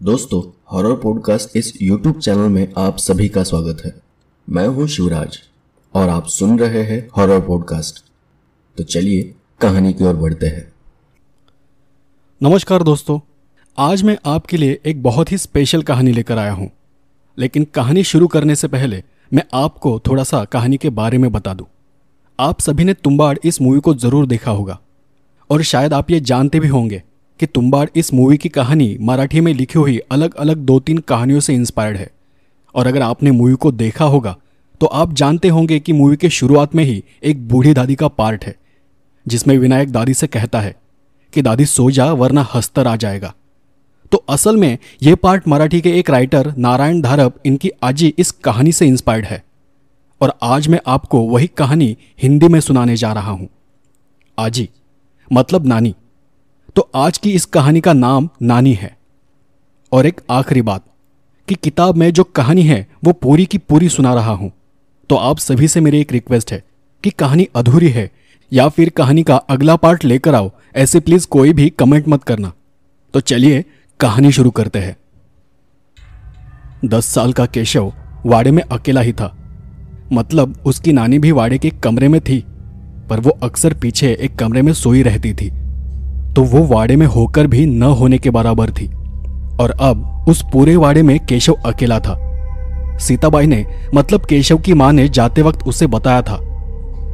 दोस्तों horror podcast इस YouTube channel में आप सभी का स्वागत है। मैं हूँ शिवराज, और आप सुन रहे हैं हॉरर पॉडकास्ट तो चलिए, कहानी की ओर बढ़ते हैं। नमस्कार दोस्तों, आज मैं आपके लिए एक बहुत ही स्पेशल कहानी लेकर आया हूँ। लेकिन कहानी शुरू करने से पहले, मैं आपको थोड़ा सा कहानी के बारे में बता दूँ। आप सभी ने तुम्बाड़ इस मूवी को ज़रूर देखा होगा, और शायद आप ये जानते भी होंगे कि तुम्बाड़ इस मूवी की कहानी मराठी में लिखी हुई अलग अलग दो तीन कहानियों से इंस्पायर्ड है। और अगर आपने मूवी को देखा होगा तो आप जानते होंगे कि मूवी के शुरुआत में ही एक बूढ़ी दादी का पार्ट है, जिसमें विनायक दादी से कहता है कि, दादी, सो जा, वरना हस्तर आ जाएगा। तो असल में यह पार्ट मराठी के एक राइटर नारायण धारप इनकी आजी इस कहानी से इंस्पायर्ड है। और आज मैं आपको वही कहानी हिंदी में सुनाने जा रहा हूँ। आजी मतलब नानी तो आज की इस कहानी का नाम नानी है। और एक आखिरी बात, कि किताब में जो कहानी है, वो पूरी की पूरी सुना रहा हूँ। तो आप सभी से मेरी एक रिक्वेस्ट है, कि कहानी अधूरी है, या फिर कहानी का अगला पार्ट लेकर आओ, ऐसे प्लीज़ कोई भी कमेंट मत करना। तो चलिए, कहानी शुरू करते हैं। दस साल का केशव वाड़े में अकेला ही था। मतलब उसकी नानी भी वाड़े के कमरे में थी, पर वो अक्सर पीछे एक कमरे में सोई रहती थी। तो वो वाड़े में होकर भी न होने के बराबर थी। और अब उस पूरे वाड़े में केशव अकेला था। सीताबाई ने मतलब केशव की माँ ने जाते वक्त उसे बताया था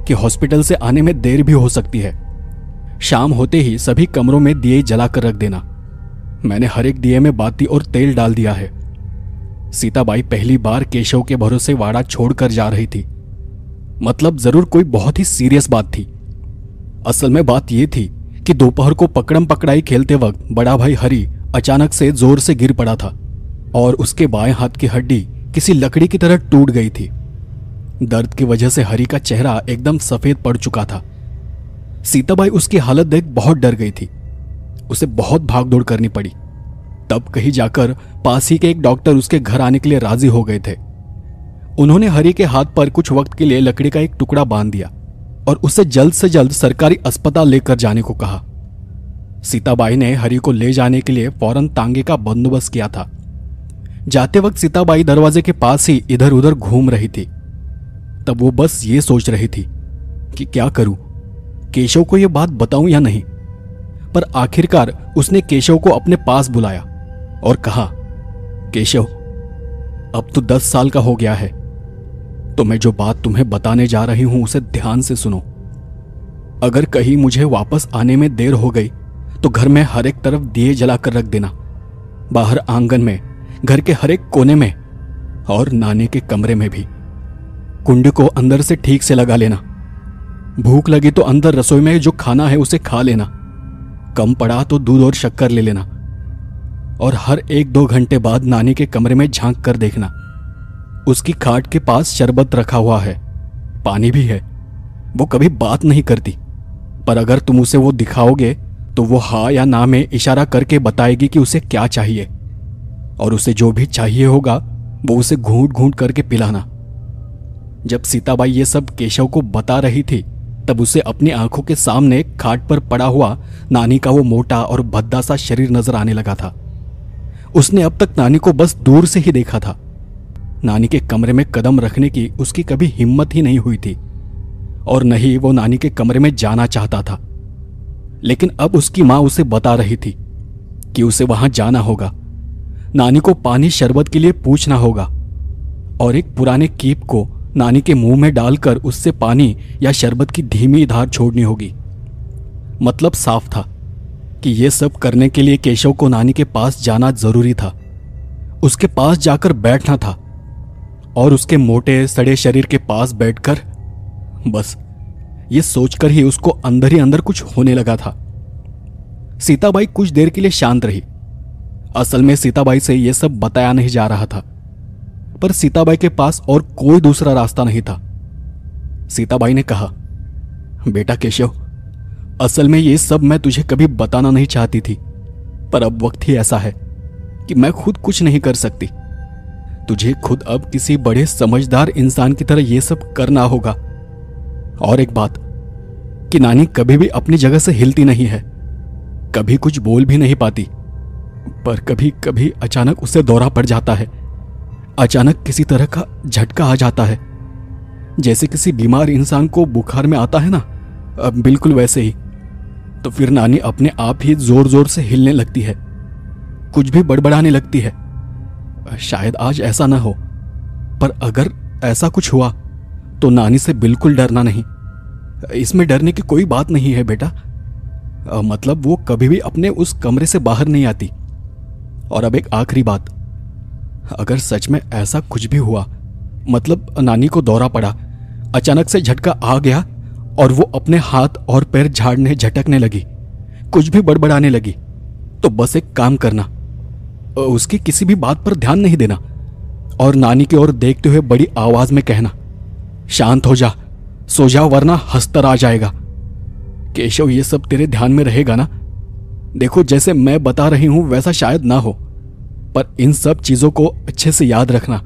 कि हॉस्पिटल से आने में देर भी हो सकती है। शाम होते ही सभी कमरों में दिए जलाकर रख देना। मैंने हर एक दिए में बाती और तेल डाल दिया है। सीताबाई पहली बार केशव के भरोसे वाड़ा छोड़कर जा रही थी। मतलब ज़रूर कोई बहुत ही सीरियस बात थी। असल में बात यह थी कि दोपहर को पकड़म पकड़ाई खेलते वक्त बड़ा भाई हरी अचानक से ज़ोर से गिर पड़ा था और उसके बाएँ हाथ की हड्डी किसी लकड़ी की तरह टूट गई थी। दर्द की वजह से हरी का चेहरा एकदम सफ़ेद पड़ चुका था। सीताबाई उसकी हालत देख बहुत डर गई थी। उसे बहुत भागदौड़ करनी पड़ी। तब कहीं जाकर पास ही के एक डॉक्टर उसके घर आने के लिए राज़ी हो गए थे। उन्होंने हरी के हाथ पर कुछ वक्त के लिए लकड़ी का एक टुकड़ा बाँध दिया। और उसे जल्द से जल्द सरकारी अस्पताल लेकर जाने को कहा। सीताबाई ने हरि को ले जाने के लिए फ़ौरन तांगे का बंदोबस्त किया था। जाते वक्त सीताबाई दरवाजे के पास ही इधर उधर घूम रही थी। तब वो बस ये सोच रही थी कि क्या करूँ? केशव को यह बात बताऊँ या नहीं? पर आखिरकार उसने केशव को अपने पास बुलाया और कहा, केशव, अब तो दस साल का हो गया है। तो मैं जो बात तुम्हें बताने जा रही हूँ उसे ध्यान से सुनो। अगर कहीं मुझे वापस आने में देर हो गई तो घर में हर एक तरफ़ दिए जलाकर रख देना। बाहर आँगन में, घर के हर एक कोने में, और नानी के कमरे में भी। कुंड को अंदर से ठीक से लगा लेना। भूख लगी तो अंदर रसोई में जो खाना है उसे खा लेना। कम पड़ा तो दूध और शक्कर ले लेना। और हर एक दो घंटे बाद नानी के कमरे में झाँक कर देखना। उसकी खाट के पास शरबत रखा हुआ है। पानी भी है। वो कभी बात नहीं करती। पर अगर तुम उसे वो दिखाओगे तो वो हा या ना में इशारा करके बताएगी कि उसे क्या चाहिए। और उसे जो भी चाहिए होगा, वो उसे घूंट घूंट करके पिलाना। जब सीताबाई ये सब केशव को बता रही थी, तब उसे अपनी आँखों के सामने खाट पर पड़ा हुआ नानी का वो मोटा और भद्दा सा शरीर नज़र आने लगा था। उसने अब तक नानी को बस दूर से ही देखा था। नानी के कमरे में कदम रखने की उसकी कभी हिम्मत ही नहीं हुई थी, और न ही वो नानी के कमरे में जाना चाहता था। लेकिन अब उसकी माँ उसे बता रही थी कि उसे वहाँ जाना होगा। नानी को पानी शरबत के लिए पूछना होगा, और एक पुराने कीप को नानी के मुँह में डालकर उससे पानी या शरबत की धीमी धार छोड़नी होगी। मतलब साफ़ था कि यह सब करने के लिए केशव को नानी के पास जाना ज़रूरी था। उसके पास जाकर बैठना था। और उसके मोटे, सड़े शरीर के पास बैठकर, बस, ये सोचकर ही उसको अंदर ही अंदर कुछ होने लगा था। सीताबाई कुछ देर के लिए शांत रही। असल में सीताबाई से यह सब बताया नहीं जा रहा था। पर सीताबाई के पास और कोई दूसरा रास्ता नहीं था। सीताबाई ने कहा, बेटा केशव, असल में ये सब मैं तुझे कभी बताना नहीं चाहती थी, पर अब वक्त ही ऐसा है कि मैं खुद कुछ नहीं कर सकती। तुझे खुद अब किसी बड़े समझदार इंसान की तरह यह सब करना होगा। और एक बात, कि नानी कभी भी अपनी जगह से हिलती नहीं है। कभी कुछ बोल भी नहीं पाती, पर कभी कभी अचानक उसे दौरा पड़ जाता है। अचानक किसी तरह का झटका आ जाता है। जैसे किसी बीमार इंसान को बुखार में आता है ना, अब बिल्कुल वैसे ही। तो फिर नानी अपने आप ही ज़ोर ज़ोर से हिलने लगती है। कुछ भी बड़बड़ाने लगती है। शायद आज ऐसा ना हो। पर अगर ऐसा कुछ हुआ तो नानी से बिल्कुल डरना नहीं। इसमें डरने की कोई बात नहीं है बेटा। मतलब वो कभी भी अपने उस कमरे से बाहर नहीं आती। और अब एक आखिरी बात। अगर सच में ऐसा कुछ भी हुआ मतलब नानी को दौरा पड़ा, अचानक से झटका आ गया, और वो अपने हाथ और पैर झाड़ने, झटकने लगी, कुछ भी बड़बड़ाने लगी तो बस एक काम करना। उसकी किसी भी बात पर ध्यान नहीं देना और नानी की ओर देखते हुए बड़ी आवाज़ में कहना, शांत हो जा, सो जा वरना हस्तर आ जाएगा। केशव, ये सब तेरे ध्यान में रहेगा ना? देखो, जैसे मैं बता रही हूँ, वैसा शायद ना हो। पर इन सब चीज़ों को अच्छे से याद रखना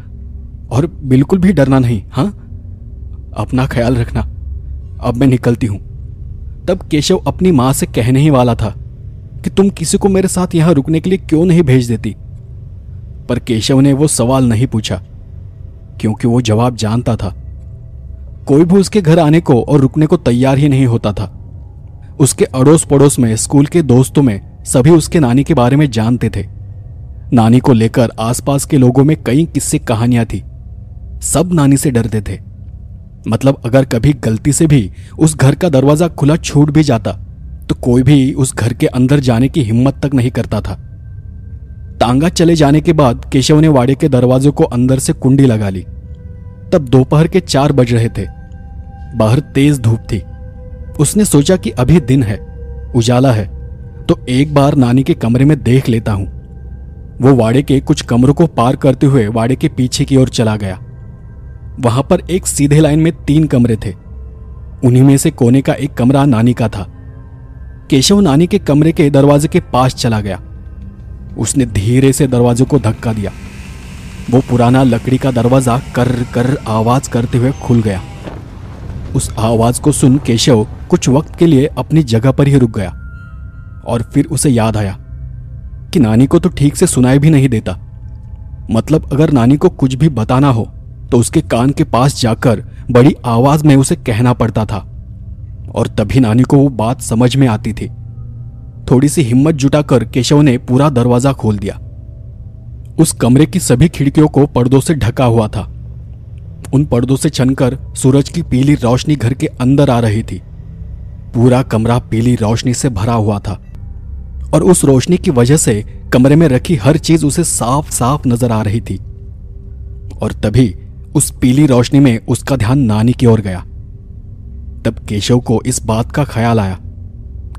और बिल्कुल भी डरना नहीं हाँ? अपना ख्याल रखना। अब मैं निकलती हूँ। तब केशव अपनी माँ से कहने ही वाला था कि तुम किसी को मेरे साथ यहाँ रुकने के लिए क्यों नहीं भेज देती? पर केशव ने वो सवाल नहीं पूछा, क्योंकि वो जवाब जानता था। कोई भी उसके घर आने को और रुकने को तैयार ही नहीं होता था। उसके अड़ोस पड़ोस में, स्कूल के दोस्तों में, सभी उसके नानी के बारे में जानते थे। नानी को लेकर आसपास के लोगों में कई किस्से कहानियाँ थी। सब नानी से डरते थे। मतलब अगर कभी गलती से भी उस घर का दरवाज़ा खुला छूट भी जाता तो कोई भी उस घर के अंदर जाने की हिम्मत तक नहीं करता था। तांगा चले जाने के बाद केशव ने वाड़े के दरवाजे को अंदर से कुंडी लगा ली। तब दोपहर के चार बज रहे थे। बाहर तेज धूप थी। उसने सोचा कि अभी दिन है, उजाला है तो एक बार नानी के कमरे में देख लेता हूँ। वो वाड़े के कुछ कमरों को पार करते हुए वाड़े के पीछे की ओर चला गया। वहाँ पर एक सीधे लाइन में तीन कमरे थे। उन्हीं में से कोने का एक कमरा नानी का था। केशव नानी के कमरे के दरवाजे के पास चला गया। उसने धीरे से दरवाजे को धक्का दिया। वो पुराना लकड़ी का दरवाज़ा कर कर आवाज़ करते हुए खुल गया। उस आवाज़ को सुन केशव कुछ वक्त के लिए अपनी जगह पर ही रुक गया और फिर उसे याद आया कि नानी को तो ठीक से सुनाई भी नहीं देता। मतलब अगर नानी को कुछ भी बताना हो तो उसके कान के पास जाकर बड़ी आवाज़ में उसे कहना पड़ता था। और तभी नानी को वो बात समझ में आती थी। थोड़ी सी हिम्मत जुटाकर केशव ने पूरा दरवाज़ा खोल दिया। उस कमरे की सभी खिड़कियों को पर्दों से ढका हुआ था। उन पर्दों से छनकर सूरज की पीली रोशनी घर के अंदर आ रही थी। पूरा कमरा पीली रोशनी से भरा हुआ था। और उस रोशनी की वजह से कमरे में रखी हर चीज़ उसे साफ़ साफ़ नज़र आ रही थी। और तभी उस पीली रोशनी में उसका ध्यान नानी की ओर गया। तब केशव को इस बात का ख्याल आया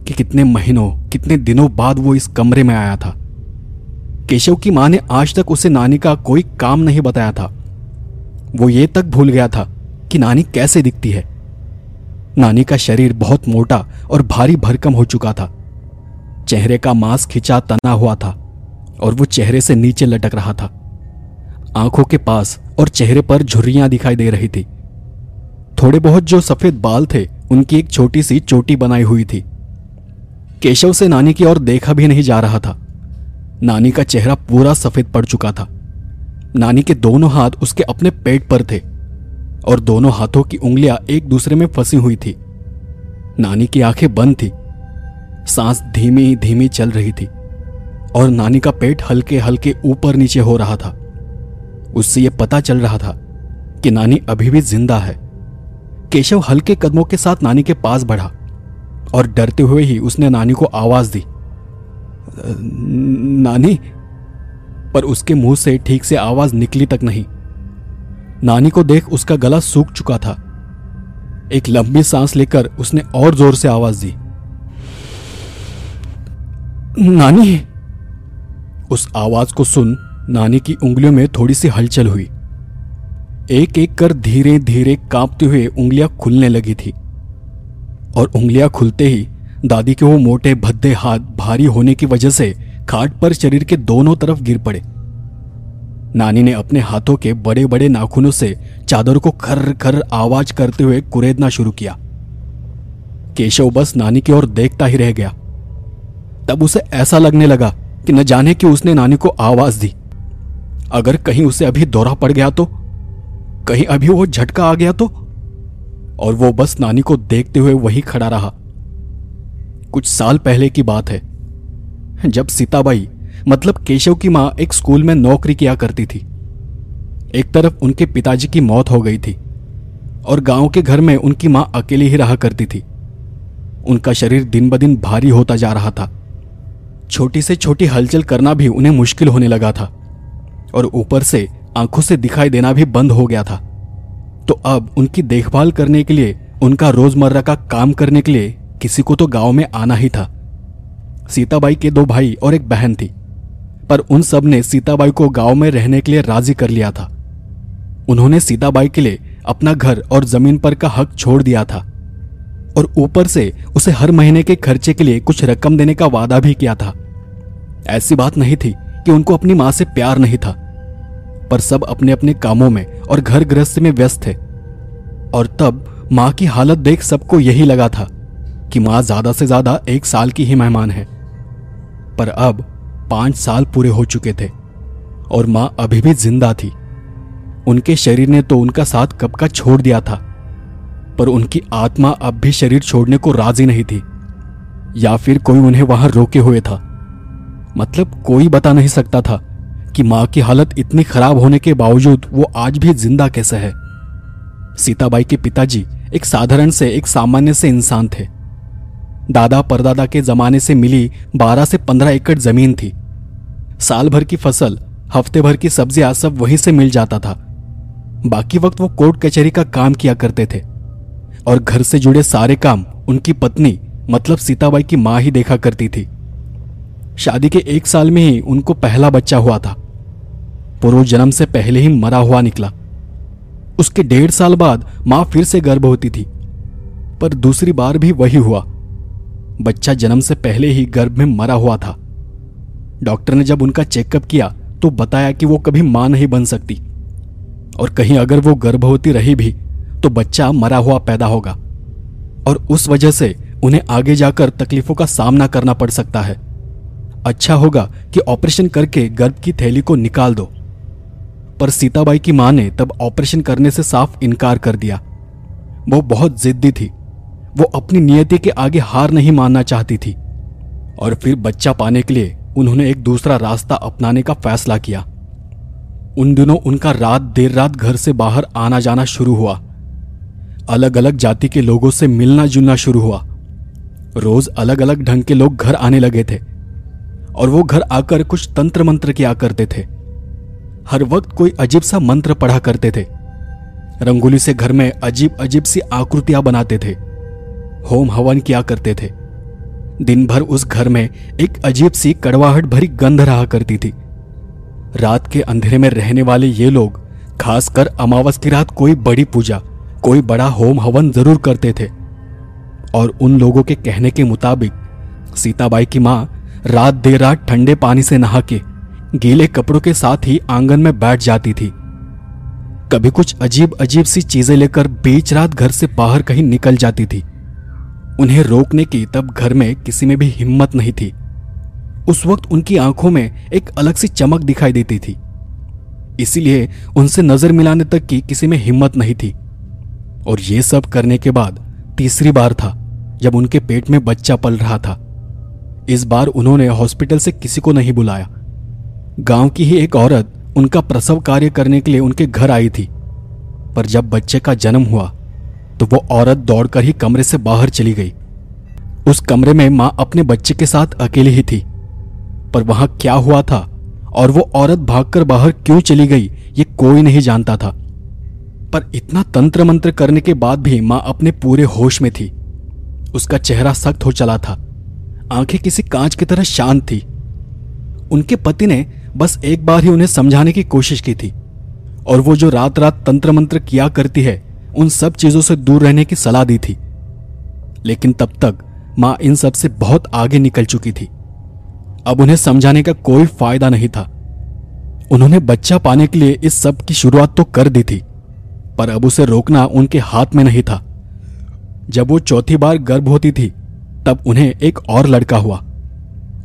कि कितने महीनों, कितने दिनों बाद वो इस कमरे में आया था। केशव की माँ ने आज तक उसे नानी का कोई काम नहीं बताया था। वो ये तक भूल गया था कि नानी कैसे दिखती है। नानी का शरीर बहुत मोटा और भारी भरकम हो चुका था। चेहरे का मांस खिंचा तना हुआ था और वो चेहरे से नीचे लटक रहा था। आँखों के पास और चेहरे पर झुर्रियाँ दिखाई दे रही थी। थोड़े बहुत जो सफ़ेद बाल थे, उनकी एक छोटी सी चोटी बनाई हुई थी। केशव से नानी की ओर देखा भी नहीं जा रहा था। नानी का चेहरा पूरा सफ़ेद पड़ चुका था। नानी के दोनों हाथ उसके अपने पेट पर थे, और दोनों हाथों की उंगलियाँ एक दूसरे में फंसी हुई थी। नानी की आँखें बंद थी। सांस धीमी धीमी चल रही थी, और नानी का पेट हल्के हल्के ऊपर नीचे हो रहा था। उससे यह पता चल रहा था कि नानी अभी भी ज़िंदा है। केशव हल्के कदमों के साथ नानी के पास बढ़ा और डरते हुए ही उसने नानी को आवाज़ दी। नानी? पर उसके मुँह से ठीक से आवाज़ निकली तक नहीं। नानी को देख उसका गला सूख चुका था। एक लंबी सांस लेकर उसने और ज़ोर से आवाज़ दी। नानी? उस आवाज़ को सुन नानी की उंगलियों में थोड़ी सी हलचल हुई। एक एक कर धीरे धीरे कांपते हुए उंगलियाँ खुलने लगी थी। और उंगलियाँ खुलते ही दादी के वो मोटे भद्दे हाथ भारी होने की वजह से खाट पर शरीर के दोनों तरफ़ गिर पड़े। नानी ने अपने हाथों के बड़े बड़े नाखूनों से चादर को खर खर आवाज़ करते हुए कुरेदना शुरू किया। केशव बस नानी की ओर देखता ही रह गया। तब उसे ऐसा लगने लगा कि न जाने कि उसने नानी को आवाज़ दी। अगर कहीं उसे अभी दौरा पड़ गया तो कहीं अभी वो झटका आ गया तो? और वो बस नानी को देखते हुए वही खड़ा रहा। कुछ साल पहले की बात है। जब सीताबाई मतलब केशव की माँ, एक स्कूल में नौकरी किया करती थी। एक तरफ़ उनके पिताजी की मौत हो गई थी और गाँव के घर में उनकी माँ अकेली ही रहा करती थी। उनका शरीर दिन ब दिन भारी होता जा रहा था। छोटी से छोटी हलचल करना भी उन्हें मुश्किल होने लगा था। और ऊपर से आँखों से दिखाई देना भी बंद हो गया था। तो अब उनकी देखभाल करने के लिए, उनका रोज़मर्रा का काम करने के लिए किसी को तो गाँव में आना ही था। सीताबाई के दो भाई और एक बहन थी। पर उन सबने सीताबाई को गाँव में रहने के लिए राज़ी कर लिया था। उन्होंने सीताबाई के लिए अपना घर और ज़मीन पर का हक छोड़ दिया था। और ऊपर से उसे हर महीने के खर्चे के लिए कुछ रकम देने का वादा भी किया था। ऐसी बात नहीं थी कि उनको अपनी माँ से प्यार नहीं था। पर सब अपने अपने कामों में और घर गृहस्थ में व्यस्त थे। और तब माँ की हालत देख सबको यही लगा था कि माँ ज़्यादा से ज़्यादा एक साल की ही मेहमान है। पर अब पाँच साल पूरे हो चुके थे और माँ अभी भी ज़िंदा थी। उनके शरीर ने तो उनका साथ कब का छोड़ दिया था, पर उनकी आत्मा अब भी शरीर छोड़ने को राज़ी नहीं थी, या फिर कोई उन्हें वहाँ रोके हुए था। मतलब कोई बता नहीं सकता था। कि माँ की हालत इतनी खराब होने के बावजूद वो आज भी ज़िंदा कैसे है? सीताबाई के पिताजी एक साधारण से, एक सामान्य से इंसान थे। दादा परदादा के जमाने से मिली 12 से 15 एकड़ ज़मीन थी। साल भर की फ़सल, हफ़्ते भर की सब्ज़ियाँ सब वहीं से मिल जाता था। बाकी वक्त वो कोर्ट कचहरी का काम किया करते थे। और घर से जुड़े सारे काम उनकी पत्नी मतलब सीताबाई की माँ ही देखा करती थी। शादी के एक साल में ही उनको पहला बच्चा हुआ था। पूर्व जन्म से पहले ही मरा हुआ निकला। उसके डेढ़ साल बाद माँ फिर से गर्भ होती थी, पर दूसरी बार भी वही हुआ। बच्चा जन्म से पहले ही गर्भ में मरा हुआ था। डॉक्टर ने जब उनका चेकअप किया तो बताया कि वो कभी माँ नहीं बन सकती। और कहीं अगर वो गर्भवती रही भी तो बच्चा मरा हुआ पैदा होगा। और उस वजह से उन्हें आगे जाकर तकलीफों का सामना करना पड़ सकता है। अच्छा होगा कि ऑपरेशन करके गर्भ की थैली को निकाल दो। पर सीताबाई की माँ ने तब ऑपरेशन करने से साफ़ इनकार कर दिया। वो बहुत जिद्दी थी। वो अपनी नियति के आगे हार नहीं मानना चाहती थी। और फिर बच्चा पाने के लिए उन्होंने एक दूसरा रास्ता अपनाने का फैसला किया। उन दिनों उनका रात, देर रात घर से बाहर आना जाना शुरू हुआ। अलग अलग जाति के लोगों से मिलना जुलना शुरू हुआ। रोज अलग अलग ढंग के लोग घर आने लगे थे। और वो घर आकर कुछ तंत्र मंत्र किया करते थे। हर वक्त कोई अजीब सा मंत्र पढ़ा करते थे। रंगोली से घर में अजीब अजीब सी आकृतियाँ बनाते थे। होम हवन किया करते थे। दिन भर उस घर में एक अजीब सी कड़वाहट भरी गंध रहा करती थी। रात के अंधेरे में रहने वाले ये लोग, खासकर अमावस की रात कोई बड़ी पूजा, कोई बड़ा होम हवन ज़रूर करते थे। और उन लोगों के कहने के मुताबिक, सीताबाई की माँ रात देर रात ठंडे पानी से नहा के गीले कपड़ों के साथ ही आँगन में बैठ जाती थी। कभी कुछ अजीब अजीब सी चीज़ें लेकर बीच रात घर से बाहर कहीं निकल जाती थी। उन्हें रोकने की तब घर में किसी में भी हिम्मत नहीं थी। उस वक्त उनकी आँखों में एक अलग सी चमक दिखाई देती थी। इसीलिए उनसे नज़र मिलाने तक की किसी में हिम्मत नहीं थी। और ये सब करने के बाद तीसरी बार था, जब उनके पेट में बच्चा पल रहा था। इस बार उन्होंने हॉस्पिटल से किसी को नहीं बुलाया। गाँव की ही एक औरत उनका प्रसव कार्य करने के लिए उनके घर आई थी। पर जब बच्चे का जन्म हुआ तो वो औरत दौड़कर ही कमरे से बाहर चली गई। उस कमरे में माँ अपने बच्चे के साथ अकेली ही थी। पर वहाँ क्या हुआ था और वो औरत भागकर बाहर क्यों चली गई, ये कोई नहीं जानता था। पर इतना तंत्र मंत्र करने के बाद भी माँ अपने पूरे होश में थी। उसका चेहरा सख्त हो चला था। आँखें किसी कांच की तरह शांत थी। उनके पति ने बस एक बार ही उन्हें समझाने की कोशिश की थी। और वो जो रात रात तंत्र मंत्र किया करती है, उन सब चीज़ों से दूर रहने की सलाह दी थी। लेकिन तब तक माँ इन सबसे बहुत आगे निकल चुकी थी। अब उन्हें समझाने का कोई फ़ायदा नहीं था। उन्होंने बच्चा पाने के लिए इस सब की शुरुआत तो कर दी थी, पर अब उसे रोकना उनके हाथ में नहीं था। जब वो चौथी बार गर्भ होती थी तब उन्हें एक और लड़का हुआ।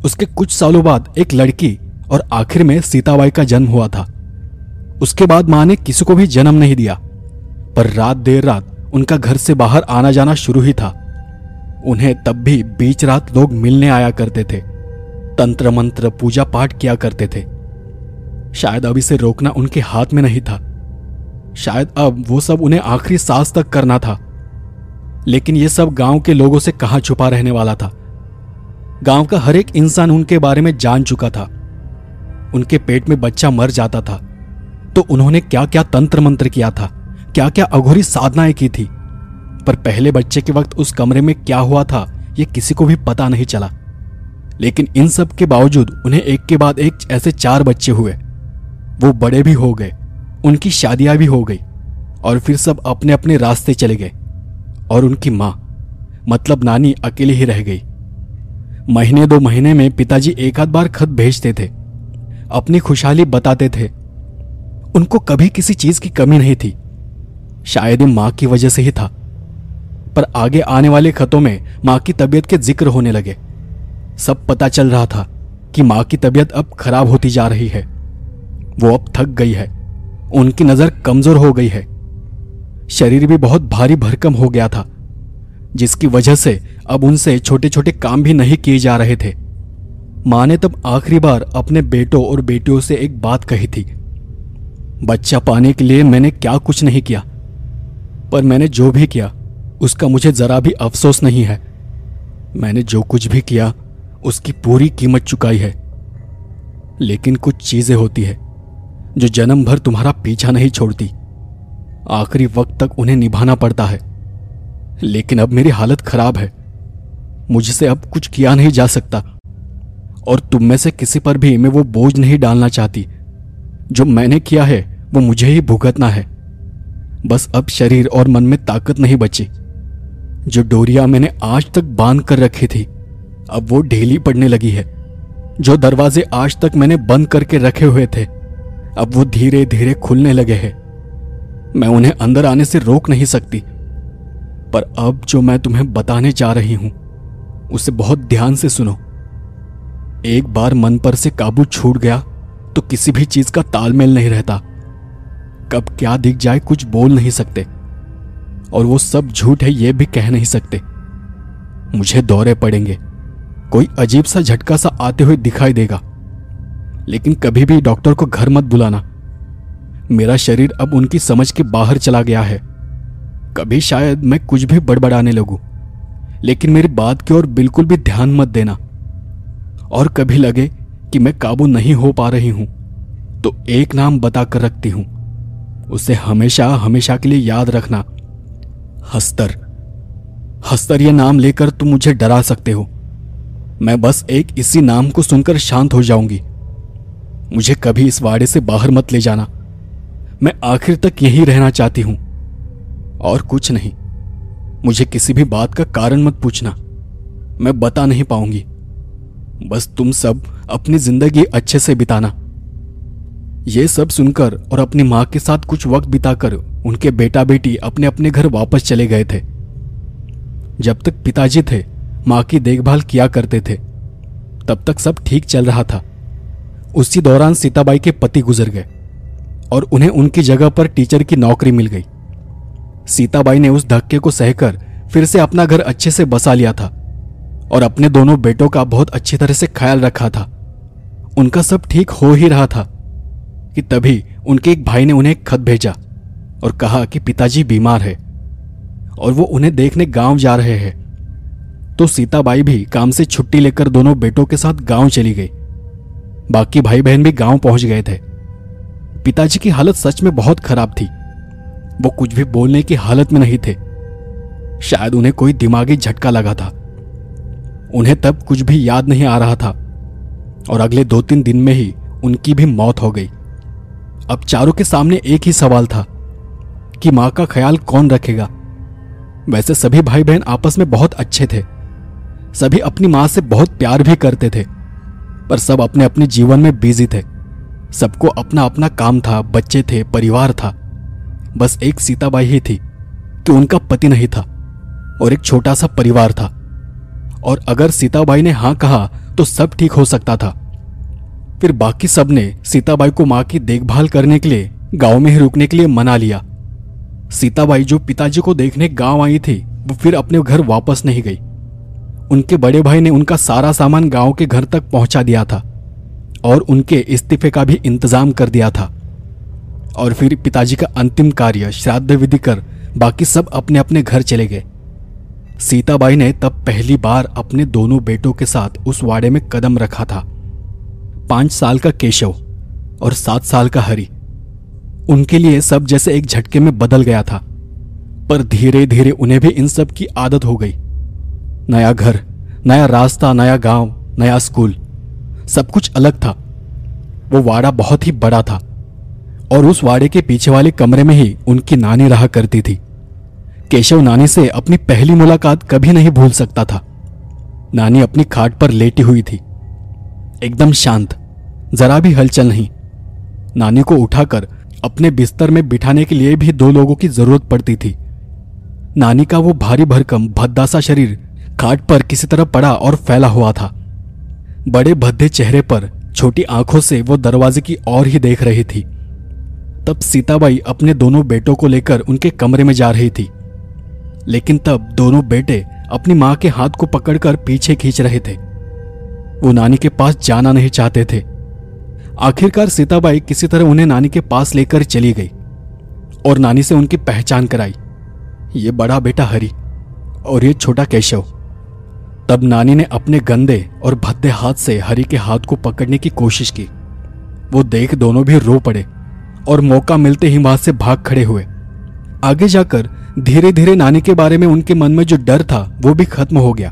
उसके कुछ सालों बाद एक लड़की और आखिर में सीताबाई का जन्म हुआ था। उसके बाद माँ ने किसी को भी जन्म नहीं दिया, पर रात देर रात उनका घर से बाहर आना जाना शुरू ही था। उन्हें तब भी बीच रात लोग मिलने आया करते थे तंत्र मंत्र पूजा पाठ किया करते थे। शायद अब इसे रोकना उनके हाथ में नहीं था। शायद अब वो सब उन्हें आखिरी सांस तक करना था। लेकिन ये सब गाँव के लोगों से कहाँ छुपा रहने वाला था? गाँव का हर एक इंसान उनके बारे में जान चुका था। उनके पेट में बच्चा मर जाता था। तो उन्होंने क्या क्या तंत्र मंत्र किया था? क्या क्या अघोरी साधनाएँ की थी? पर पहले बच्चे के वक्त उस कमरे में क्या हुआ था यह किसी को भी पता नहीं चला। लेकिन इन सब के बावजूद उन्हें एक के बाद एक ऐसे चार बच्चे हुए। वो बड़े भी हो गए, उनकी शादियाँ भी हो गई, और फिर सब अपने अपने रास्ते चले गए। और उनकी माँ। मतलब नानी अकेली ही रह गई। महीने दो महीने में पिताजी एक आध बार खत भेजते थे। अपनी खुशहाली बताते थे। उनको कभी किसी चीज़ की कमी नहीं थी। शायद ये माँ की वजह से ही था। पर आगे आने वाले खतों में माँ की तबीयत के ज़िक्र होने लगे। सब पता चल रहा था कि माँ की तबीयत अब खराब होती जा रही है। वो अब थक गई है। उनकी नज़र कमज़ोर हो गई है। शरीर भी बहुत भारी भरकम हो गया था, जिसकी वजह से अब उनसे छोटे छोटे काम भी नहीं किए जा रहे थे। माँ ने तब आखिरी बार अपने बेटों और बेटियों से एक बात कही थी। बच्चा पाने के लिए मैंने क्या कुछ नहीं किया, पर मैंने जो भी किया, उसका मुझे जरा भी अफसोस नहीं है। मैंने जो कुछ भी किया, उसकी पूरी कीमत चुकाई है। लेकिन कुछ चीज़ें होती है, जो जन्म भर तुम्हारा पीछा नहीं छोड़ती। आखिरी वक्त तक उन्हें निभाना पड़ता है। लेकिन अब मेरी हालत खराब है। मुझसे अब कुछ किया नहीं जा सकता। और तुम में से किसी पर भी मैं वो बोझ नहीं डालना चाहती। जो मैंने किया है, वो मुझे ही भुगतना है। बस अब शरीर और मन में ताकत नहीं बची। जो डोरिया मैंने आज तक बाँध कर रखी थी, अब वो ढीली पड़ने लगी है। जो दरवाजे आज तक मैंने बंद करके रखे हुए थे, अब वो धीरे धीरे खुलने लगे हैं। मैं उन्हें अंदर आने से रोक नहीं सकती। पर अब जो मैं तुम्हें बताने जा रही हूँ, उसे बहुत ध्यान से सुनो। एक बार मन पर से काबू छूट गया तो किसी भी चीज़ का तालमेल नहीं रहता। कब क्या दिख जाए कुछ बोल नहीं सकते, और वो सब झूठ है ये भी कह नहीं सकते। मुझे दौरे पड़ेंगे, कोई अजीब सा झटका सा आते हुए दिखाई देगा। लेकिन कभी भी डॉक्टर को घर मत बुलाना। मेरा शरीर अब उनकी समझ के बाहर चला गया है। कभी शायद मैं कुछ भी बड़बड़ाने लगूं, लेकिन मेरी बात की ओर बिल्कुल भी ध्यान मत देना। और कभी लगे कि मैं काबू नहीं हो पा रही हूँ तो एक नाम बता कर रखती हूँ। उसे हमेशा हमेशा के लिए याद रखना। हस्तर। हस्तर यह नाम लेकर तुम मुझे डरा सकते हो। मैं बस एक इसी नाम को सुनकर शांत हो जाऊँगी। मुझे कभी इस वाड़े से बाहर मत ले जाना। मैं आखिर तक यही रहना चाहती हूँ। और कुछ नहीं। मुझे किसी भी बात का कारण मत पूछना। मैं बता नहीं पाऊँगी। बस तुम सब अपनी ज़िंदगी अच्छे से बिताना। ये सब सुनकर और अपनी माँ के साथ कुछ वक्त बिताकर उनके बेटा बेटी अपने अपने घर वापस चले गए थे। जब तक पिताजी थे, माँ की देखभाल किया करते थे। तब तक सब ठीक चल रहा था। उसी दौरान सीताबाई के पति गुजर गए। और उन्हें उनकी जगह पर टीचर की नौकरी मिल गई। सीताबाई ने उस धक्के को सहकर फिर से अपना घर अच्छे से बसा लिया था और अपने दोनों बेटों का बहुत अच्छी तरह से ख्याल रखा था। उनका सब ठीक हो ही रहा था कि तभी उनके एक भाई ने उन्हें खत भेजा और कहा कि पिताजी बीमार है और वो उन्हें देखने गाँव जा रहे हैं। तो सीताबाई भी काम से छुट्टी लेकर दोनों बेटों के साथ गाँव चली गई। बाकी भाई बहन भी गाँव पहुँच गए थे। पिताजी की हालत सच में बहुत खराब थी। वो कुछ भी बोलने की हालत में नहीं थे। शायद उन्हें कोई दिमागी झटका लगा था। उन्हें तब कुछ भी याद नहीं आ रहा था। और अगले दो तीन दिन में ही उनकी भी मौत हो गई। अब चारों के सामने एक ही सवाल था कि माँ का ख्याल कौन रखेगा? वैसे सभी भाई बहन आपस में बहुत अच्छे थे। सभी अपनी माँ से बहुत प्यार भी करते थे। पर सब अपने अपने जीवन में बिज़ी थे। सबको अपना अपना काम था, बच्चे थे, परिवार था। बस एक सीताबाई ही थी, कि उनका पति नहीं था, और एक छोटा सा परिवार था। और अगर सीताबाई ने हाँ कहा तो सब ठीक हो सकता था। फिर बाकी सबने सीताबाई को माँ की देखभाल करने के लिए, गाँव में ही रुकने के लिए मना लिया। सीताबाई जो पिताजी को देखने गाँव आई थी, वो फिर अपने घर वापस नहीं गई। उनके बड़े भाई ने उनका सारा सामान गाँव के घर तक पहुँचा दिया था। और उनके इस्तीफे का भी इंतज़ाम कर दिया था। और फिर पिताजी का अंतिम कार्य श्राद्ध विधि कर बाकी सब अपने अपने घर चले गए। सीताबाई ने तब पहली बार अपने दोनों बेटों के साथ उस वाड़े में कदम रखा था। पाँच साल का केशव और सात साल का हरि। उनके लिए सब जैसे एक झटके में बदल गया था, पर धीरे धीरे उन्हें भी इन सब की आदत हो गई। नया घर, नया रास्ता, नया गाँव, नया स्कूल सब कुछ अलग था। वो वाड़ा बहुत ही बड़ा था और उस वाड़े के पीछे वाले कमरे में ही उनकी नानी रहा करती थी। केशव नानी से अपनी पहली मुलाकात कभी नहीं भूल सकता था। नानी अपनी खाट पर लेटी हुई थी। एकदम शांत, जरा भी हलचल नहीं। नानी को उठाकर अपने बिस्तर में बिठाने के लिए भी दो लोगों की ज़रूरत पड़ती थी। नानी का वो भारी भरकम भद्दा सा शरीर खाट पर किसी तरह पड़ा और फैला हुआ था। बड़े भद्दे चेहरे पर छोटी आँखों से वो दरवाजे की ओर ही देख रही थी। तब सीताबाई अपने दोनों बेटों को लेकर उनके कमरे में जा रही थी। लेकिन तब दोनों बेटे अपनी माँ के हाथ को पकड़कर पीछे खींच रहे थे। वो नानी के पास जाना नहीं चाहते थे। आखिरकार सीताबाई किसी तरह उन्हें नानी के पास लेकर चली गई और नानी से उनकी पहचान कराई। ये बड़ा बेटा हरि और ये छोटा केशव। तब नानी ने अपने गंदे और भद्दे हाथ से हरि के हाथ को पकड़ने की कोशिश की। वो देख दोनों भी रो पड़े और मौका मिलते ही वहाँ से भाग खड़े हुए। आगे जाकर धीरे धीरे नानी के बारे में उनके मन में जो डर था, वो भी खत्म हो गया।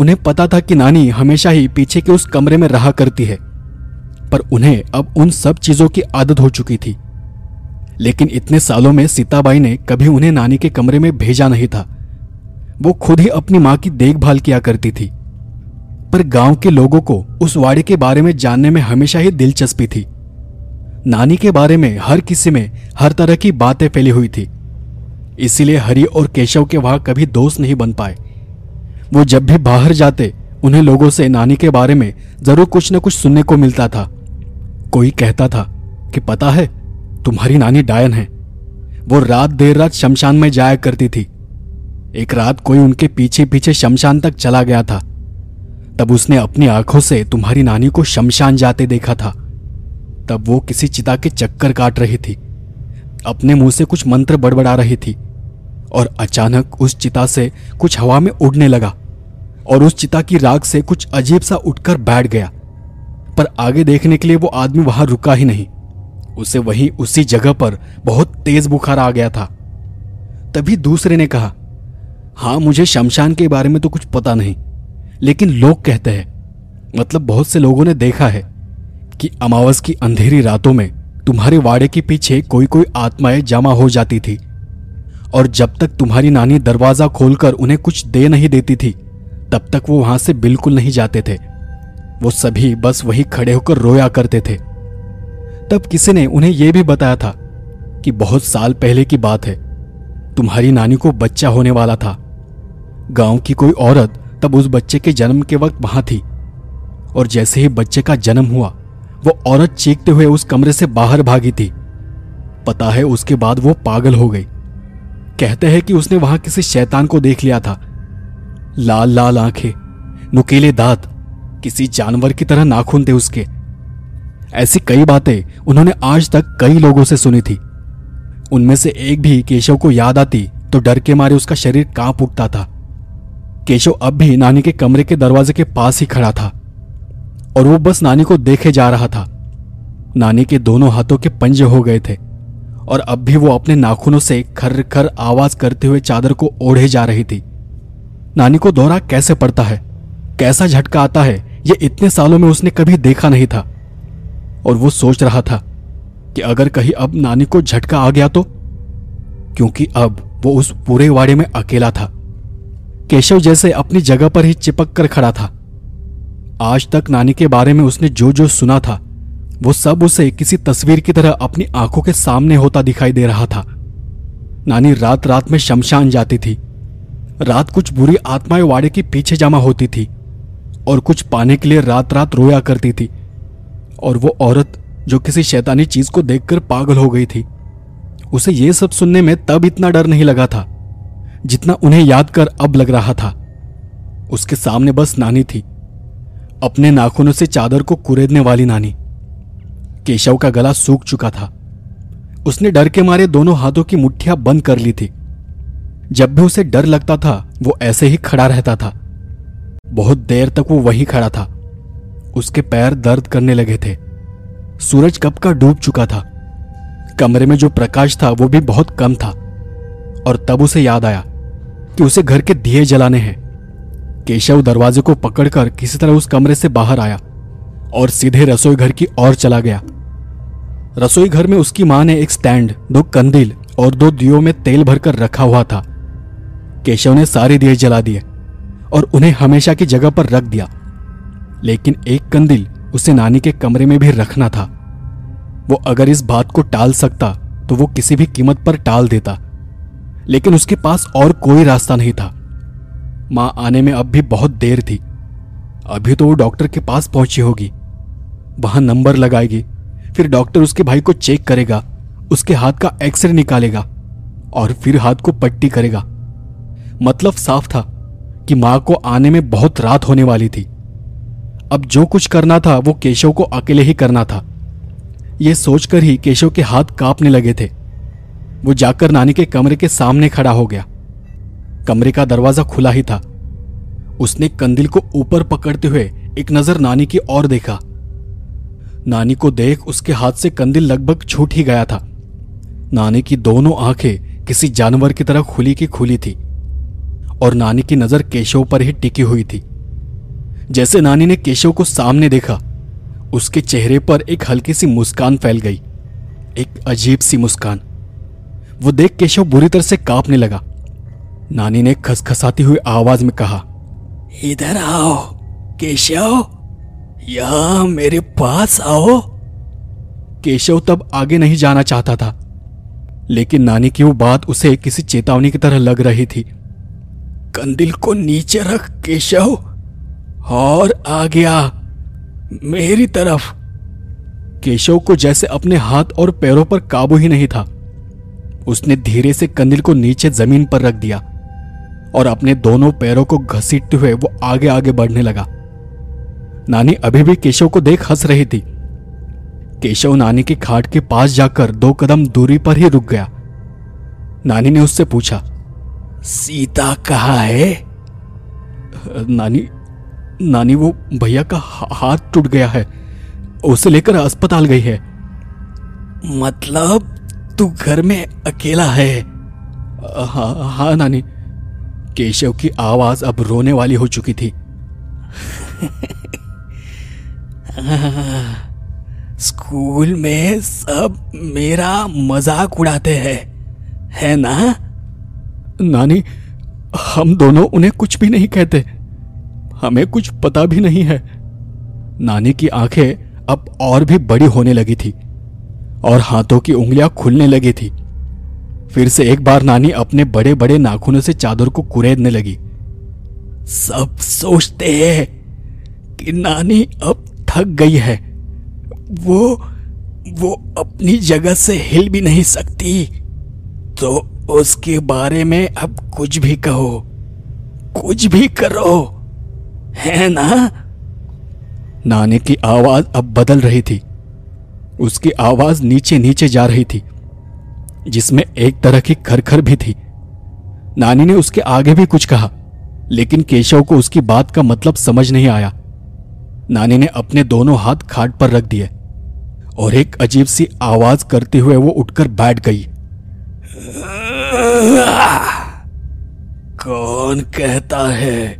उन्हें पता था कि नानी हमेशा ही पीछे के उस कमरे में रहा करती है, पर उन्हें अब उन सब चीज़ों की आदत हो चुकी थी। लेकिन इतने सालों में सीताबाई ने कभी उन्हें नानी के कमरे में भेजा नहीं था। वो खुद ही अपनी माँ की देखभाल किया करती थी। पर गाँव के लोगों को उस वाड़े के बारे में जानने में हमेशा ही दिलचस्पी थी। नानी के बारे में हर किसी में हर तरह की बातें फैली हुई थी। इसीलिए हरि और केशव के वहाँ कभी दोस्त नहीं बन पाए। वो जब भी बाहर जाते, उन्हें लोगों से नानी के बारे में ज़रूर कुछ न कुछ सुनने को मिलता था। कोई कहता था कि, पता है, तुम्हारी नानी डायन है। वो रात देर रात शमशान में जाया करती थी। एक रात कोई उनके पीछे पीछे शमशान तक चला गया था। तब उसने अपनी आँखों से तुम्हारी नानी को शमशान जाते देखा था। तब वो किसी चिता के चक्कर काट रही थी। अपने मुँह से कुछ मंत्र बड़बड़ा रही थी और अचानक उस चिता से कुछ हवा में उड़ने लगा और उस चिता की राग से कुछ अजीब सा उठकर बैठ गया। पर आगे देखने के लिए वो आदमी वहाँ रुका ही नहीं। उसे वहीं उसी जगह पर बहुत तेज बुखार आ गया था। तभी दूसरे ने कहा हाँ, मुझे शमशान के बारे में तो कुछ पता नहीं, लेकिन लोग कहते हैं मतलब बहुत से लोगों ने देखा है, कि अमावस की अंधेरी रातों में तुम्हारे वाड़े के पीछे कोई कोई आत्माएँ जमा हो जाती थी, और जब तक तुम्हारी नानी दरवाज़ा खोलकर उन्हें कुछ दे नहीं देती थी, तब तक वो वहाँ से बिल्कुल नहीं जाते थे। वो सभी बस वही खड़े होकर रोया करते थे। तब किसी ने उन्हें यह भी बताया था कि बहुत साल पहले की बात है, तुम्हारी नानी को बच्चा होने वाला था। गाँव की कोई औरत तब उस बच्चे के जन्म के वक्त वहाँ थी। और जैसे ही बच्चे का जन्म हुआ, वो औरत चीखते हुए उस कमरे से बाहर भागी थी। पता है उसके बाद वो पागल हो गई। कहते हैं कि उसने वहाँ किसी शैतान को देख लिया था। लाल लाल आँखें, नुकीले दांत, किसी जानवर की तरह नाखून थे उसके। ऐसी कई बातें उन्होंने आज तक कई लोगों से सुनी थी। उनमें से एक भी केशव को याद आती तो डर के मारे उसका शरीर काँप उठता था। केशव अब भी नानी के कमरे के दरवाजे के पास ही खड़ा था और वो बस नानी को देखे जा रहा था। नानी के दोनों हाथों के पंजे हो गए थे और अब भी वो अपने नाखूनों से खर खर आवाज़ करते हुए चादर को ओढ़े जा रही थी। नानी को दौरा कैसे पड़ता है? कैसा झटका आता है? ये इतने सालों में उसने कभी देखा नहीं था। और वो सोच रहा था कि अगर कहीं अब नानी को झटका आ गया तो? क्योंकि अब वो उस पूरे वाड़े में अकेला था। केशव जैसे अपनी जगह पर ही चिपक कर खड़ा था। आज तक नानी के बारे में उसने जो जो सुना था, वो सब उसे किसी तस्वीर की तरह अपनी आँखों के सामने होता दिखाई दे रहा था। नानी रात रात में शमशान जाती थी। रात कुछ बुरी आत्माएँ वाड़े के पीछे जमा होती थी और कुछ पाने के लिए रात रात रोया करती थी। और वो औरत, जो किसी शैतानी चीज़ को देखकर पागल हो गई थी, उसे ये सब सुनने में तब इतना डर नहीं लगा था। जितना उन्हें याद कर अब लग रहा था। उसके सामने बस नानी थी। अपने नाखूनों से चादर को कुरेदने वाली नानी। केशव का गला सूख चुका था। उसने डर के मारे दोनों हाथों की मुट्ठियाँ बंद कर ली थी। जब भी उसे डर लगता था, वो ऐसे ही खड़ा रहता था। बहुत देर तक वो वहीं खड़ा था। उसके पैर दर्द करने लगे थे। सूरज कब का डूब चुका था। कमरे में जो प्रकाश था, वो भी बहुत कम था। और तब उसे याद आया। कि उसे घर के दिए जलाने हैं। केशव दरवाजे को पकड़कर किसी तरह उस कमरे से बाहर आया और सीधे रसोई घर की ओर चला गया। रसोई घर में उसकी माँ ने एक स्टैंड, दो कंदील और दो दियो में तेल भरकर रखा हुआ था। केशव ने सारे दिए जला दिए और उन्हें हमेशा की जगह पर रख दिया। लेकिन एक कंदील उसे नानी के कमरे में भी रखना था। वो अगर इस बात को टाल सकता तो वो किसी भी कीमत पर टाल देता। लेकिन उसके पास और कोई रास्ता नहीं था। माँ आने में अब भी बहुत देर थी। अभी तो वो डॉक्टर के पास पहुँची होगी। वहाँ नंबर लगाएगी, फिर डॉक्टर उसके भाई को चेक करेगा, उसके हाथ का एक्सरे निकालेगा, और फिर हाथ को पट्टी करेगा। मतलब साफ़ था कि माँ को आने में बहुत रात होने वाली थी। अब जो कुछ करना था, वो केशव को अकेले ही करना था। यह सोचकर ही केशव के हाथ कांपने लगे थे। वो जाकर नानी के कमरे के सामने खड़ा हो गया। कमरे का दरवाज़ा खुला ही था। उसने कंदिल को ऊपर पकड़ते हुए एक नज़र नानी की ओर देखा। नानी को देख उसके हाथ से कंदिल लगभग छूट ही गया था। नानी की दोनों आँखें किसी जानवर की तरह खुली की खुली थी और नानी की नज़र केशव पर ही टिकी हुई थी। जैसे नानी ने केशव को सामने देखा, उसके चेहरे पर एक हल्की सी मुस्कान फैल गई, एक अजीब सी मुस्कान। वो देख केशव बुरी तरह से कांपने लगा। नानी ने खसखसाती हुई आवाज़ में कहा, इधर आओ, केशव, यहाँ मेरे पास आओ। केशव तब आगे नहीं जाना चाहता था, लेकिन नानी की वो बात उसे किसी चेतावनी की तरह लग रही थी। कंदिल को नीचे रख, केशव, और आ गया मेरी तरफ़। केशव को जैसे अपने हाथ और पैरों पर काबू ही नहीं था। उसने धीरे से कंदिल को नीचे ज़मीन पर रख दिया और अपने दोनों पैरों को घसीटते हुए वो आगे आगे बढ़ने लगा। नानी अभी भी केशव को देख हंस रही थी। केशव नानी के खाट के पास जाकर दो कदम दूरी पर ही रुक गया। नानी ने उससे पूछा, सीता कहा है? नानी नानी वो भैया का हाथ टूट गया है। उसे लेकर अस्पताल गई है। मतलब तू घर में अकेला है। हाँ हाँ नानी। केशव की आवाज़ अब रोने वाली हो चुकी थी। स्कूल में सब मेरा मज़ाक उड़ाते हैं। है ना? नानी, हम दोनों उन्हें कुछ भी नहीं कहते। हमें कुछ पता भी नहीं है। नानी की आँखें अब और भी बड़ी होने लगी थी। और हाथों की उंगलियाँ खुलने लगी थी। फिर से एक बार नानी अपने बड़े बड़े नाखूनों से चादर को कुरेदने लगी। सब सोचते हैं कि नानी अब थक गई है। वो वो अपनी जगह से हिल भी नहीं सकती। तो उसके बारे में अब कुछ भी कहो। कुछ भी करो। है ना? नानी की आवाज़ अब बदल रही थी। उसकी आवाज़ नीचे नीचे जा रही थी, जिसमें एक तरह की खरखर भी थी। नानी ने उसके आगे भी कुछ कहा, लेकिन केशव को उसकी बात का मतलब समझ नहीं आया। नानी ने अपने दोनों हाथ खाट पर रख दिए, और एक अजीब सी आवाज़ करते हुए वो उठकर बैठ गई। कौन कहता है,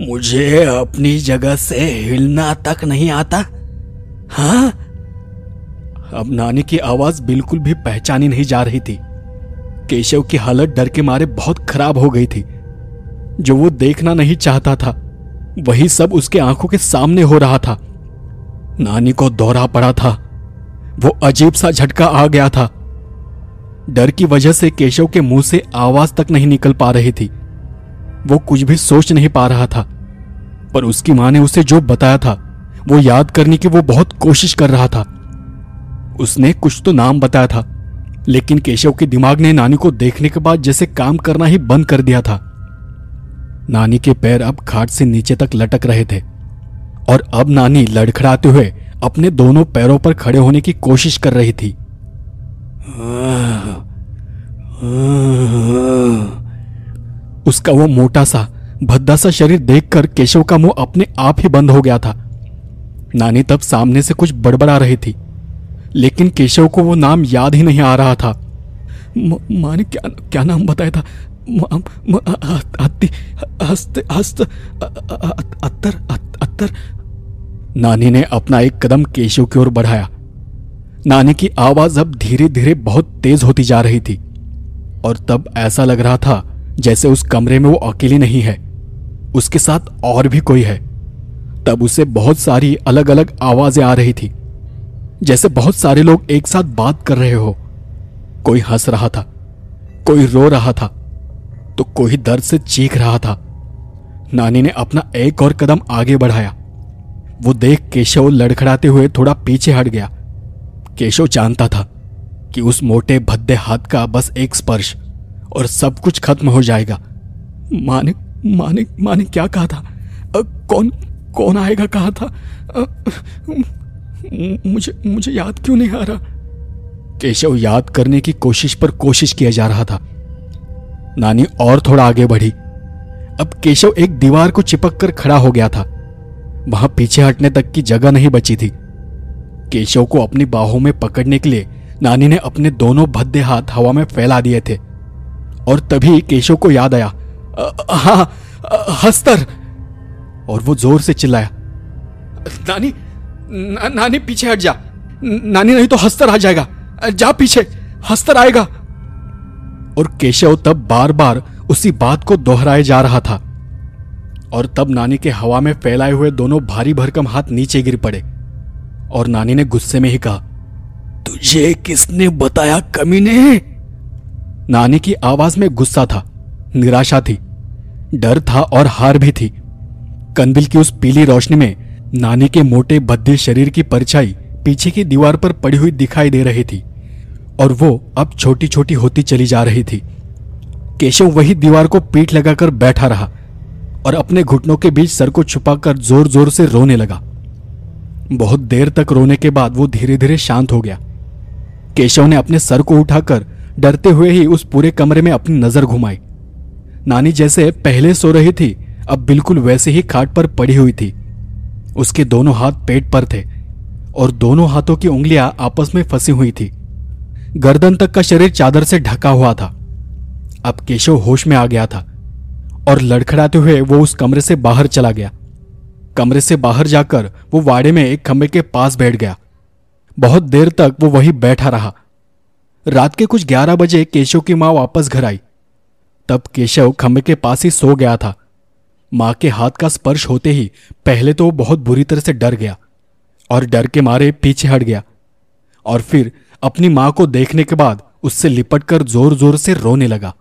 मुझे अपनी जगह से हिलना तक नहीं आता? हाँ? अब नानी की आवाज़ बिल्कुल भी पहचानी नहीं जा रही थी। केशव की हालत डर के मारे बहुत खराब हो गई थी। जो वो देखना नहीं चाहता था, वही सब उसके आँखों के सामने हो रहा था। नानी को दौरा पड़ा था। वो अजीब सा झटका आ गया था। डर की वजह से केशव के मुँह से आवाज़ तक नहीं निकल पा रही थी। वो कुछ भी सोच नहीं पा रहा था, पर उसकी माँ ने उसे जो बताया था, वो याद करने की वो बहुत कोशिश कर रहा था। उसने कुछ तो नाम बताया था, लेकिन केशव के दिमाग ने नानी को देखने के बाद जैसे काम करना ही बंद कर दिया था। नानी के पैर अब खाट से नीचे तक लटक रहे थे, और अब नानी लड़खड़ाते हुए अपने दोनों पैरों पर खड़े होने की कोशिश कर रही थी। उसका वो मोटा सा, भद्दा सा शरीर देखकर केशव का मुँह अपने आप ही बंद हो गया था। नानी तब सामने से कुछ बड़बड़ा रही थी। लेकिन केशव को वो नाम याद ही नहीं आ रहा था। माँ ने क्या क्या नाम बताया था? अत्तर नानी ने अपना एक कदम केशव की ओर बढ़ाया। नानी की आवाज़ अब धीरे धीरे बहुत तेज होती जा रही थी। और तब ऐसा लग रहा था, जैसे उस कमरे में वो अकेली नहीं है। उसके साथ और भी कोई है। तब उसे बहुत सारी अलग अलग आवाज़ें आ रही थी। जैसे बहुत सारे लोग एक साथ बात कर रहे हो। कोई हंस रहा था कोई रो रहा था तो कोई दर्द से चीख रहा था। नानी ने अपना एक और कदम आगे बढ़ाया। वो देख केशव लड़खड़ाते हुए थोड़ा पीछे हट गया। केशव जानता था कि उस मोटे भद्दे हाथ का बस एक स्पर्श और सब कुछ खत्म हो जाएगा। माने माने माने क्या कहा था? आ, कौन कौन आएगा कहा था? मुझे मुझे याद क्यों नहीं आ रहा? केशव याद करने की कोशिश पर कोशिश किया जा रहा था। नानी और थोड़ा आगे बढ़ी। अब केशव एक दीवार को चिपक कर खड़ा हो गया था। वहाँ पीछे हटने तक की जगह नहीं बची थी। केशव को अपनी बाहों में पकड़ने के लिए नानी ने अपने दोनों भद्दे हाथ हवा में फैला दिए थे। और तभी केशव को याद आया हाँ हस्तर! और वो ज़ोर से चिल्लाया, नानी ना, नानी पीछे हट जा। नानी नहीं तो हस्तर आ जाएगा। जा पीछे हस्तर आएगा और केशव तब बार बार उसी बात को दोहराए जा रहा था। और तब नानी के हवा में फैलाए हुए दोनों भारी भरकम हाथ नीचे गिर पड़े। और नानी ने गुस्से में ही कहा तुझे किसने बताया कमीने? नानी की आवाज़ में गुस्सा था निराशा थी डर था और हार भी थी। कंदिल की उस पीली रोशनी में नानी के मोटे भद्दे शरीर की परछाई पीछे की दीवार पर पड़ी हुई दिखाई दे रही थी, और वो अब छोटी छोटी होती चली जा रही थी। केशव वही दीवार को पीठ लगाकर बैठा रहा, और अपने घुटनों के बीच सर को छुपाकर ज़ोर ज़ोर से रोने लगा। बहुत देर तक रोने के बाद वो धीरे धीरे शांत हो गया। केशव ने अपने सर को उठाकर डरते हुए ही उस पूरे कमरे में अपनी नज़र घुमाई। नानी जैसे पहले सो रही थी, अब बिल्कुल वैसे ही खाट पर पड़ी हुई थी। उसके दोनों हाथ पेट पर थे और दोनों हाथों की उंगलियाँ आपस में फंसी हुई थी। गर्दन तक का शरीर चादर से ढका हुआ था। अब केशव होश में आ गया था और लड़खड़ाते हुए वो उस कमरे से बाहर चला गया। कमरे से बाहर जाकर वो वाड़े में एक खंबे के पास बैठ गया। बहुत देर तक वो वहीं बैठा रहा। रात के कुछ ग्यारह बजे केशव की माँ वापस घर आई। तब केशव खंबे के पास ही सो गया था। माँ के हाथ का स्पर्श होते ही पहले तो वो बहुत बुरी तरह से डर गया और डर के मारे पीछे हट गया और फिर अपनी माँ को देखने के बाद उससे लिपट कर ज़ोर ज़ोर से रोने लगा।